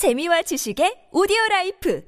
재미와 지식의 오디오 라이프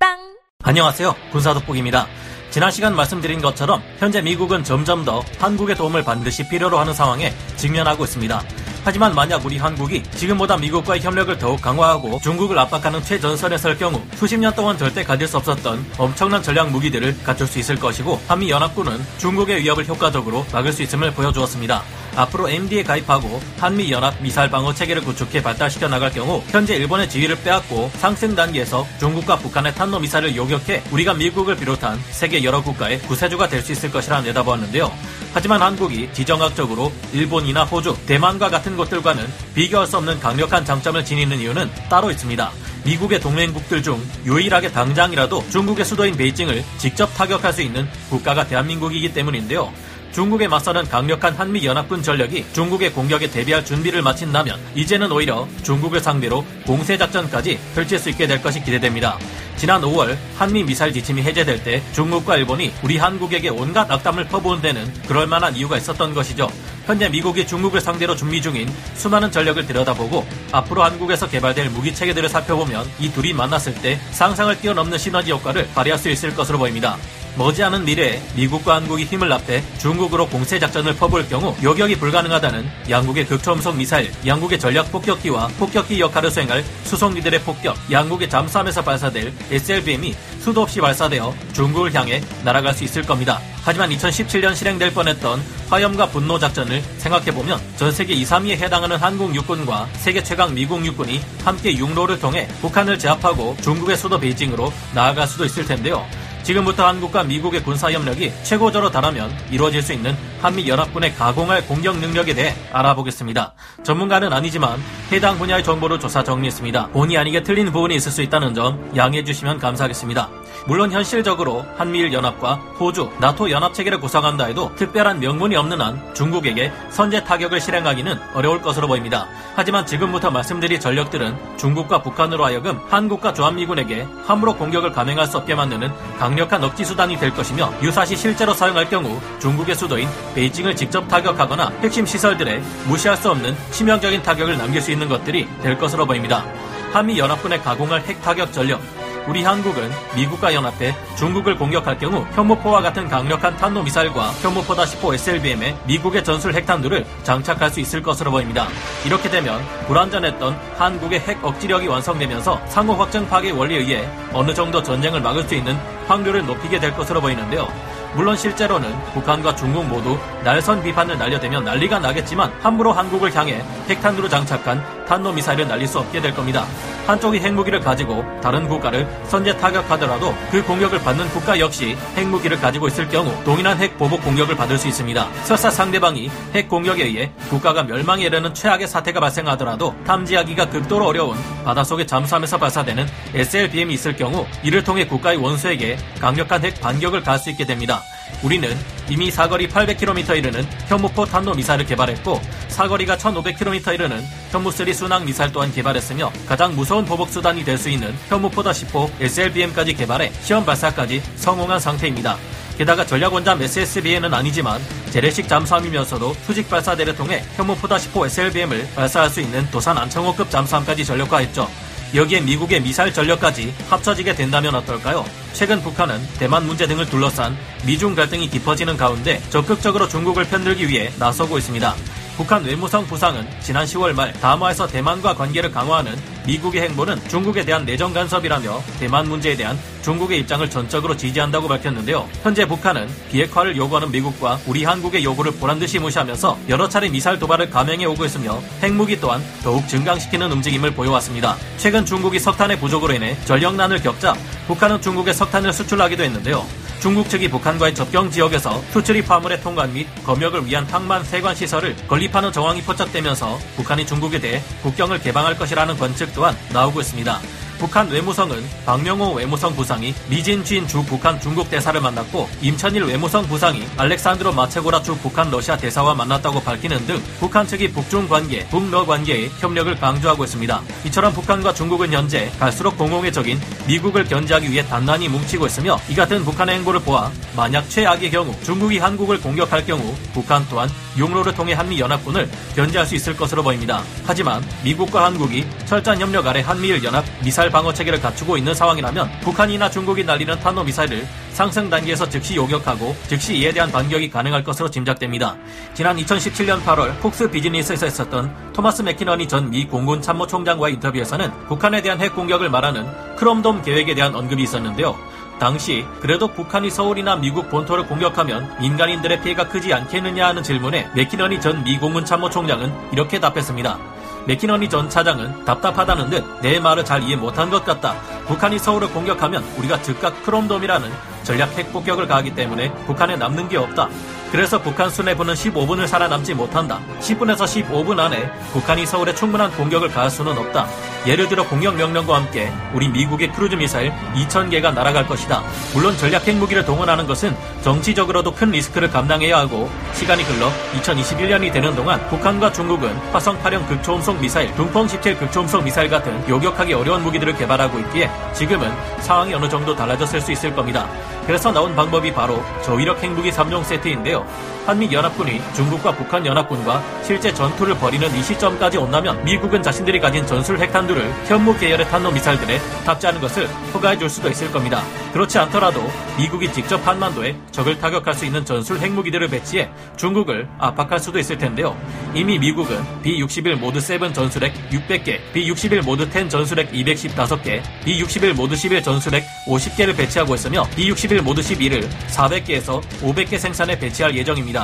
팟빵 안녕하세요. 군사독복입니다. 지난 시간 말씀드린 것처럼 현재 미국은 점점 더 한국의 도움을 반드시 필요로 하는 상황에 직면하고 있습니다. 하지만 만약 우리 한국이 지금보다 미국과의 협력을 더욱 강화하고 중국을 압박하는 최전선에 설 경우 수십 년 동안 절대 가질 수 없었던 엄청난 전략 무기들을 갖출 수 있을 것이고 한미 연합군은 중국의 위협을 효과적으로 막을 수 있음을 보여주었습니다. 앞으로 MD에 가입하고 한미 연합 미사일 방어 체계를 구축해 발달시켜 나갈 경우 현재 일본의 지위를 빼앗고 상승 단계에서 중국과 북한의 탄도 미사일을 요격해 우리가 미국을 비롯한 세계 여러 국가의 구세주가 될 수 있을 것이라 내다보았는데요. 하지만 한국이 지정학적으로 일본이나 호주, 대만과 같은 곳들과는 비교할 수 없는 강력한 장점을 지니는 이유는 따로 있습니다. 미국의 동맹국들 중 유일하게 당장이라도 중국의 수도인 베이징을 직접 타격할 수 있는 국가가 대한민국이기 때문인데요. 중국에 맞서는 강력한 한미 연합군 전력이 중국의 공격에 대비할 준비를 마친다면 이제는 오히려 중국을 상대로 공세 작전까지 펼칠 수 있게 될 것이 기대됩니다. 지난 5월 한미 미사일 지침이 해제될 때 중국과 일본이 우리 한국에게 온갖 악담을 퍼부은 데는 그럴 만한 이유가 있었던 것이죠. 현재 미국이 중국을 상대로 준비 중인 수많은 전력을 들여다보고 앞으로 한국에서 개발될 무기 체계들을 살펴보면 이 둘이 만났을 때 상상을 뛰어넘는 시너지 효과를 발휘할 수 있을 것으로 보입니다. 머지않은 미래에 미국과 한국이 힘을 합해 중국으로 공세 작전을 퍼부을 경우 요격이 불가능하다는 양국의 극초음속 미사일, 양국의 전략 폭격기와 폭격기 역할을 수행할 수송기들의 폭격, 양국의 잠수함에서 발사될 SLBM이 수도 없이 발사되어 중국을 향해 날아갈 수 있을 겁니다. 하지만 2017년 실행될 뻔했던 화염과 분노 작전을 생각해보면 전 세계 2, 3위에 해당하는 한국 육군과 세계 최강 미국 육군이 함께 육로를 통해 북한을 제압하고 중국의 수도 베이징으로 나아갈 수도 있을 텐데요. 지금부터 한국과 미국의 군사 협력이 최고조로 달하면 이루어질 수 있는 한미연합군의 가공할 공격 능력에 대해 알아보겠습니다. 전문가는 아니지만 해당 분야의 정보를 조사 정리했습니다. 본의 아니게 틀린 부분이 있을 수 있다는 점 양해해 주시면 감사하겠습니다. 물론 현실적으로 한미일 연합과 호주, 나토 연합 체계를 구성한다 해도 특별한 명분이 없는 한 중국에게 선제 타격을 실행하기는 어려울 것으로 보입니다. 하지만 지금부터 말씀드릴 전력들은 중국과 북한으로 하여금 한국과 조한미군에게 함부로 공격을 감행할 수 없게 만드는 강력한 억지 수단이 될 것이며 유사시 실제로 사용할 경우 중국의 수도인 베이징을 직접 타격하거나 핵심 시설들에 무시할 수 없는 치명적인 타격을 남길 수 있는 것들이 될 것으로 보입니다. 한미 연합군의 가공할 핵 타격 전력, 우리 한국은 미국과 연합해 중국을 공격할 경우 현무포와 같은 강력한 탄도미사일과 현무포다 10호 SLBM에 미국의 전술 핵탄두를 장착할 수 있을 것으로 보입니다. 이렇게 되면 불완전했던 한국의 핵 억지력이 완성되면서 상호 확정 파괴 원리에 의해 어느 정도 전쟁을 막을 수 있는 확률을 높이게 될 것으로 보이는데요. 물론 실제로는 북한과 중국 모두 날선 비판을 날려대면 난리가 나겠지만 함부로 한국을 향해 핵탄두로 장착한 탄도미사일을 날릴 수 없게 될 겁니다. 한쪽이 핵무기를 가지고 다른 국가를 선제 타격하더라도 그 공격을 받는 국가 역시 핵무기를 가지고 있을 경우 동일한 핵 보복 공격을 받을 수 있습니다. 설사 상대방이 핵 공격에 의해 국가가 멸망에 이르는 최악의 사태가 발생하더라도 탐지하기가 극도로 어려운 바닷속의 잠수함에서 발사되는 SLBM이 있을 경우 이를 통해 국가의 원수에게 강력한 핵 반격을 가할 수 있게 됩니다. 우리는 이미 사거리 800km 이르는 현무포 탄도 미사일을 개발했고 사거리가 1500km 이르는 현무3 순항 미사일 또한 개발했으며 가장 무서운 보복 수단이 될 수 있는 현무포다 10호 SLBM까지 개발해 시험 발사까지 성공한 상태입니다. 게다가 전략원잠 SSBM은 아니지만 재래식 잠수함이면서도 수직 발사대를 통해 현무포다 10호 SLBM을 발사할 수 있는 도산 안창호급 잠수함까지 전력화했죠. 여기에 미국의 미사일 전력까지 합쳐지게 된다면 어떨까요? 최근 북한은 대만 문제 등을 둘러싼 미중 갈등이 깊어지는 가운데 적극적으로 중국을 편들기 위해 나서고 있습니다. 북한 외무성 부상은 지난 10월 말 담화에서 대만과 관계를 강화하는 미국의 행보는 중국에 대한 내정 간섭이라며 대만 문제에 대한 중국의 입장을 전적으로 지지한다고 밝혔는데요. 현재 북한은 비핵화를 요구하는 미국과 우리 한국의 요구를 보란듯이 무시하면서 여러 차례 미사일 도발을 감행해 오고 있으며 핵무기 또한 더욱 증강시키는 움직임을 보여왔습니다. 최근 중국이 석탄의 부족으로 인해 전력난을 겪자 북한은 중국에 석탄을 수출하기도 했는데요. 중국 측이 북한과의 접경 지역에서 수출입 화물의 통관 및 검역을 위한 항만 세관 시설을 건립하는 정황이 포착되면서 북한이 중국에 대해 국경을 개방할 것이라는 관측 또한 나오고 있습니다. 북한 외무성은 박명호 외무성 부상이 미진주인 주 북한 중국 대사를 만났고 임천일 외무성 부상이 알렉산드로 마체고라 주 북한 러시아 대사와 만났다고 밝히는 등 북한 측이 북중 관계, 북러 관계의 협력을 강조하고 있습니다. 이처럼 북한과 중국은 현재 갈수록 공공의 적인 미국을 견제하기 위해 단단히 뭉치고 있으며 이 같은 북한의 행보를 보아 만약 최악의 경우 중국이 한국을 공격할 경우 북한 또한 용로를 통해 한미 연합군을 견제할 수 있을 것으로 보입니다. 하지만 미국과 한국이 철저한 협력 아래 한미일 연합 미사일 방어 체계를 갖추고 있는 상황이라면 북한이나 중국이 날리는 탄도 미사일을 상승 단계에서 즉시 요격하고 즉시 이에 대한 반격이 가능할 것으로 짐작됩니다. 지난 2017년 8월 폭스 비즈니스에서 있었던 토마스 맥키너니 전 미 공군 참모총장과의 인터뷰에서는 북한에 대한 핵 공격을 말하는 크롬돔 계획에 대한 언급이 있었는데요. 당시 그래도 북한이 서울이나 미국 본토를 공격하면 민간인들의 피해가 크지 않겠느냐 하는 질문에 맥키너니 전 미 공군 참모총장은 이렇게 답했습니다. 맥키너니 전 차장은 답답하다는 듯 내 말을 잘 이해 못한 것 같다. 북한이 서울을 공격하면 우리가 즉각 크롬돔이라는 전략 핵 폭격을 가하기 때문에 북한에 남는 게 없다. 그래서 북한 수뇌부는 15분을 살아남지 못한다. 10분에서 15분 안에 북한이 서울에 충분한 공격을 가할 수는 없다. 예를 들어 공격 명령과 함께 우리 미국의 크루즈 미사일 2,000개가 날아갈 것이다. 물론 전략 핵무기를 동원하는 것은 정치적으로도 큰 리스크를 감당해야 하고 시간이 흘러 2021년이 되는 동안 북한과 중국은 화성 8형 극초음속 미사일, 둥펑 17 극초음속 미사일 같은 요격하기 어려운 무기들을 개발하고 있기에 지금은 상황이 어느 정도 달라졌을 수 있을 겁니다. 그래서 나온 방법이 바로 저위력 핵무기 3종 세트인데요. 한미연합군이 중국과 북한 연합군과 실제 전투를 벌이는 이 시점까지 온다면 미국은 자신들이 가진 전술 핵탄두를 현무 계열의 탄도 미사일들에 탑재하는 것을 허가해 줄 수도 있을 겁니다. 그렇지 않더라도 미국이 직접 한반도에 적을 타격할 수 있는 전술 핵무기들을 배치해 중국을 압박할 수도 있을 텐데요. 이미 미국은 B-61 모드 7 전술핵 600개, B-61 모드 10 전술핵 215개, B-61 모드 11 전술핵 50개를 배치하고 있으며 B-61 모드 12를 400개에서 500개 생산에 배치할 예정입니다.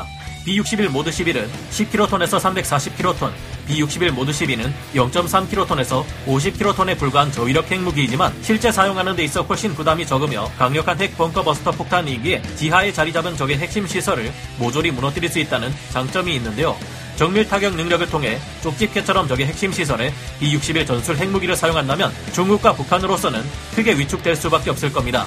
B61 모드 11은 10kton에서 340kton, B61 모드 12는 0.3kton에서 50kton에 불과한 저위력 핵무기이지만 실제 사용하는 데 있어 훨씬 부담이 적으며 강력한 핵 벙커 버스터 폭탄이기에 지하에 자리 잡은 적의 핵심 시설을 모조리 무너뜨릴 수 있다는 장점이 있는데요. 정밀 타격 능력을 통해 쪽집게처럼 적의 핵심 시설에 B61 전술 핵무기를 사용한다면 중국과 북한으로서는 크게 위축될 수밖에 없을 겁니다.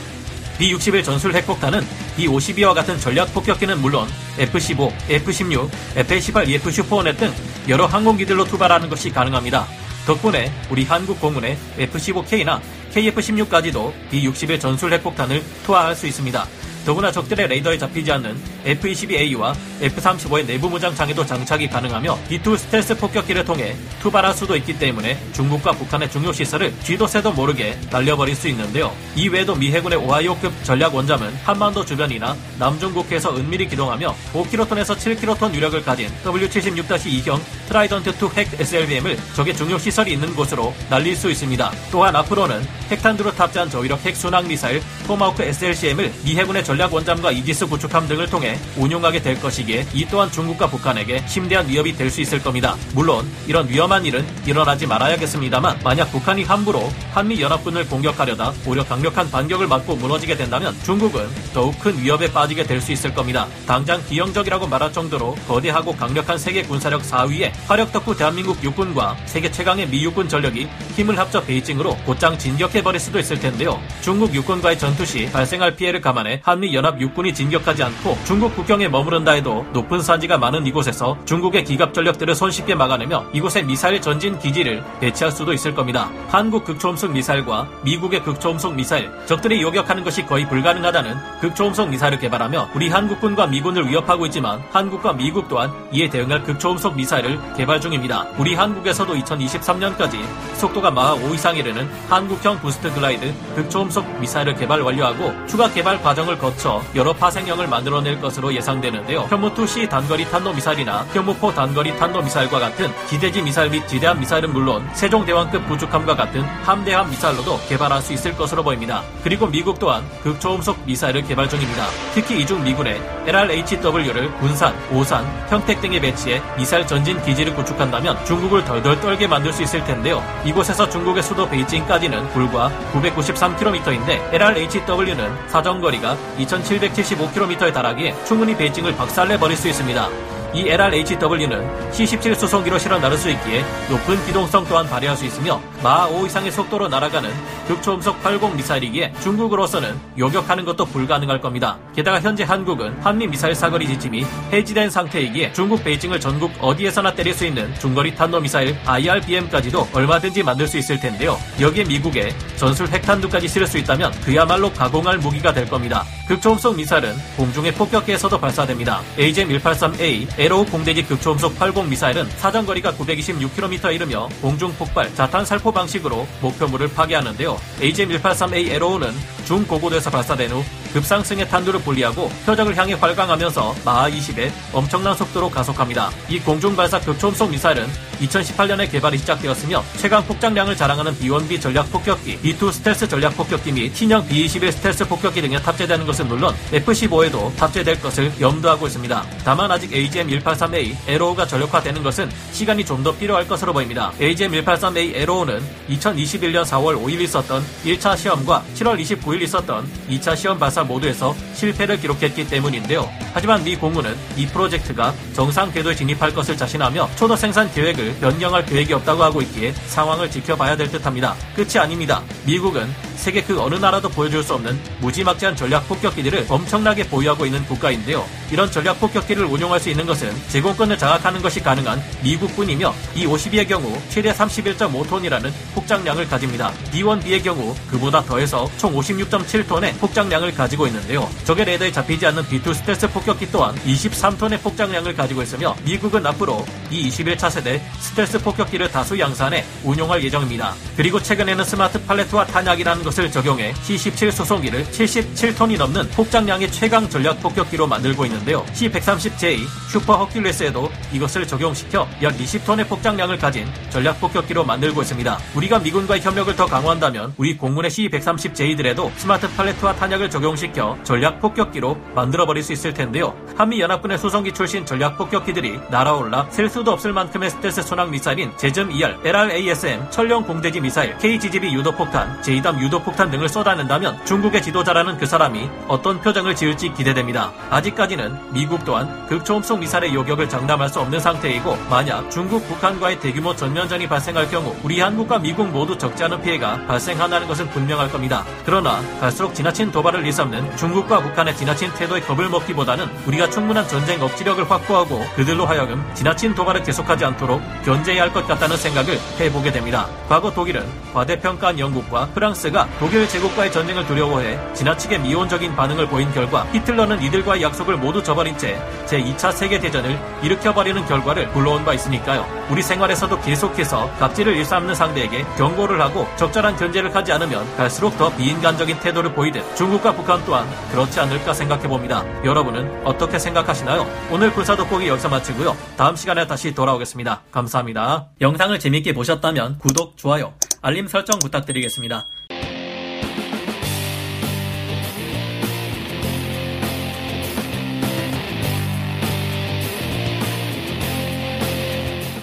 B-61 전술 핵폭탄은 B-52와 같은 전략 폭격기는 물론 F-15, F-16, F-18, EF 슈퍼호넷 등 여러 항공기들로 투발하는 것이 가능합니다. 덕분에 우리 한국 공군의 F-15K나 KF-16까지도 B-61 전술 핵폭탄을 투하할 수 있습니다. 더구나 적들의 레이더에 잡히지 않는 F-22A와 F-35의 내부 무장 장에도 장착이 가능하며 B-2 스텔스 폭격기를 통해 투발할 수도 있기 때문에 중국과 북한의 중요 시설을 쥐도 새도 모르게 날려버릴 수 있는데요. 이 외에도 미 해군의 오하이오급 전략 원잠은 한반도 주변이나 남중국해에서 은밀히 기동하며 5kton에서 7kton 유력을 가진 W76-2형 트라이던트2 핵 SLBM을 적의 중요 시설이 있는 곳으로 날릴 수 있습니다. 또한 앞으로는 핵탄두로 탑재한 저위력 핵 순항 미사일 토마호크 SLCM을 미 해군의 전략 원잠과 이지스 구축함 등을 통해 운용하게 될 것이기에 이 또한 중국과 북한에게 심대한 위협이 될 수 있을 겁니다. 물론 이런 위험한 일은 일어나지 말아야겠습니다만 만약 북한이 함부로 한미 연합군을 공격하려다 오히려 강력한 반격을 맞고 무너지게 된다면 중국은 더욱 큰 위협에 빠지게 될 수 있을 겁니다. 당장 기형적이라고 말할 정도로 거대하고 강력한 세계 군사력 4위에 화력 덕후 대한민국 육군과 세계 최강의 미 육군 전력이 힘을 합쳐 베이징으로 곧장 진격해버릴 수도 있을 텐데요. 중국 육군과의 전투 시 발생할 피해를 감안해 한미 연합 육군이 진격하지 않고 중국 국경에 머무른다 해도 높은 산지가 많은 이곳에서 중국의 기갑 전력들을 손쉽게 막아내며 이곳에 미사일 전진 기지를 배치할 수도 있을 겁니다. 한국 극초음속 미사일과 미국의 극초음속 미사일, 적들이 요격하는 것이 거의 불가능하다는 극초음속 미사일을 개발하며 우리 한국군과 미군을 위협하고 있지만 한국과 미국 또한 이에 대응할 극초음속 미사일을 개발 중입니다. 우리 한국에서도 2023년까지 속도가 마하 5 이상이라는 한국형 boost glide 극초음속 미사일을 개발 완료하고 추가 개발 과정을 거쳐 여러 파생형을 만들어낼 것으로 예상되는데요. 현무2C 단거리 탄도미사일이나 현무4 단거리 탄도미사일과 같은 지대지 미사일 및 지대함 미사일은 물론 세종대왕급 구축함과 같은 함대함 미사일로도 개발할 수 있을 것으로 보입니다. 그리고 미국 또한 극초음속 미사일을 개발 중입니다. 특히 이중 미군의 LRHW를 군산, 오산, 평택 등에 배치해 미사일 전진 기지를 구축한다면 중국을 덜덜 떨게 만들 수 있을 텐데요. 이곳에서 중국의 수도 베이징까지는 불과 993km인데 LRHW는 사정거리가 2775km에 달하기에 충분히 베이징을 박살내 버릴 수 있습니다. 이 LRHW는 C-17 수송기로 실어 나를 수 있기에 높은 기동성 또한 발휘할 수 있으며 마하 5 이상의 속도로 날아가는 극초음속 80 미사일이기에 중국으로서는 요격하는 것도 불가능할 겁니다. 게다가 현재 한국은 한미 미사일 사거리 지침이 해지된 상태이기에 중국 베이징을 전국 어디에서나 때릴 수 있는 중거리 탄도 미사일 IRBM까지도 얼마든지 만들 수 있을 텐데요. 여기에 미국의 전술 핵탄두까지 실을 수 있다면 그야말로 가공할 무기가 될 겁니다. 극초음속 미사일은 공중의 폭격기에서도 발사됩니다. AGM-183A 에로 공대지 극초음속 80 미사일은 사정거리가 926km에 이르며 공중 폭발, 자탄 살포 방식으로 목표물을 파괴하는데요. AGM-183A 에로우는 중고고도에서 발사된 후 급상승의 탄두를 분리하고 표적을 향해 활강하면서 마하 20에 엄청난 속도로 가속합니다. 이 공중발사 극초음속 미사일은 2018년에 개발이 시작되었으며 최강 폭장량을 자랑하는 B1B 전략 폭격기, B2 스텔스 전략 폭격기 및 T형 B21 스텔스 폭격기 등에 탑재되는 것은 물론 F-15에도 탑재될 것을 염두하고 있습니다. 다만 아직 AGM-183A 에로우가 전력화되는 것은 시간이 좀 더 필요할 것으로 보입니다. AGM-183A 에로우는 2021년 4월 5일 있었던 1차 시험과 7월 29일 있었던 2차 시험 발사 모두에서 실패를 기록했기 때문인데요. 하지만 미 공군은 이 프로젝트가 정상 궤도에 진입할 것을 자신하며 초도 생산 계획을 변경할 계획이 없다고 하고 있기에 상황을 지켜봐야 될 듯합니다. 끝이 아닙니다. 미국은 세계 그 어느 나라도 보여줄 수 없는 무지막지한 전략 폭격기들을 엄청나게 보유하고 있는 국가인데요. 이런 전략 폭격기를 운용할 수 있는 것은 제공권을 장악하는 것이 가능한 미국뿐이며 이 52의 경우 최대 31.5톤이라는 폭장량을 가집니다. D1B의 경우 그보다 더해서 총 56.7톤의 폭장량을 가지고 있는데요. 적의 레더에 잡히지 않는 B2 스텔스 폭격기 또한 23톤의 폭장량을 가지고 있으며 미국은 앞으로 B-21 차세대 스텔스 폭격기를 다수 양산해 운용할 예정입니다. 그리고 최근에는 스마트 팔레트와 탄약이라는 것을 적용해 C-17 수송기를 77톤이 넘는 폭장량의 최강 전략 폭격기로 만들고 있는데요. C-130J 슈퍼 허큘레스에도 이것을 적용시켜 약 20톤의 폭장량을 가진 전략 폭격기로 만들고 있습니다. 우리가 미군과의 협력을 더 강화한다면 우리 공군의 C-130J들에도 스마트 팔레트와 탄약을 적용시켜 전략 폭격기로 만들어버릴 수 있을 텐데요. 한미연합군의 수송기 출신 전략 폭격기들이 날아올라 셀 수도 없을 만큼의 스텔스 순항 미사일인 JASSM ER, LRASM, 천령 공대지 미사일, KGGB 유도폭탄, JDAM 유도 폭탄 등을 쏟아낸다면 중국의 지도자라는 그 사람이 어떤 표정을 지을지 기대됩니다. 아직까지는 미국 또한 극초음속 미사일의 요격을 장담할 수 없는 상태이고 만약 중국, 북한과의 대규모 전면전이 발생할 경우 우리 한국과 미국 모두 적지 않은 피해가 발생한다는 것은 분명할 겁니다. 그러나 갈수록 지나친 도발을 일삼는 중국과 북한의 지나친 태도에 겁을 먹기보다는 우리가 충분한 전쟁 억지력을 확보하고 그들로 하여금 지나친 도발을 계속하지 않도록 견제해야 할 것 같다는 생각을 해보게 됩니다. 과거 독일은 과대평가한 영국과 프랑스가 독일 제국과의 전쟁을 두려워해 지나치게 미온적인 반응을 보인 결과 히틀러는 이들과의 약속을 모두 저버린 채 제2차 세계대전을 일으켜버리는 결과를 불러온 바 있으니까요. 우리 생활에서도 계속해서 갑질을 일삼는 상대에게 경고를 하고 적절한 견제를 하지 않으면 갈수록 더 비인간적인 태도를 보이듯 중국과 북한 또한 그렇지 않을까 생각해봅니다. 여러분은 어떻게 생각하시나요? 오늘 군사 돋보기 여기서 마치고요. 다음 시간에 다시 돌아오겠습니다. 감사합니다. 영상을 재밌게 보셨다면 구독, 좋아요, 알림 설정 부탁드리겠습니다.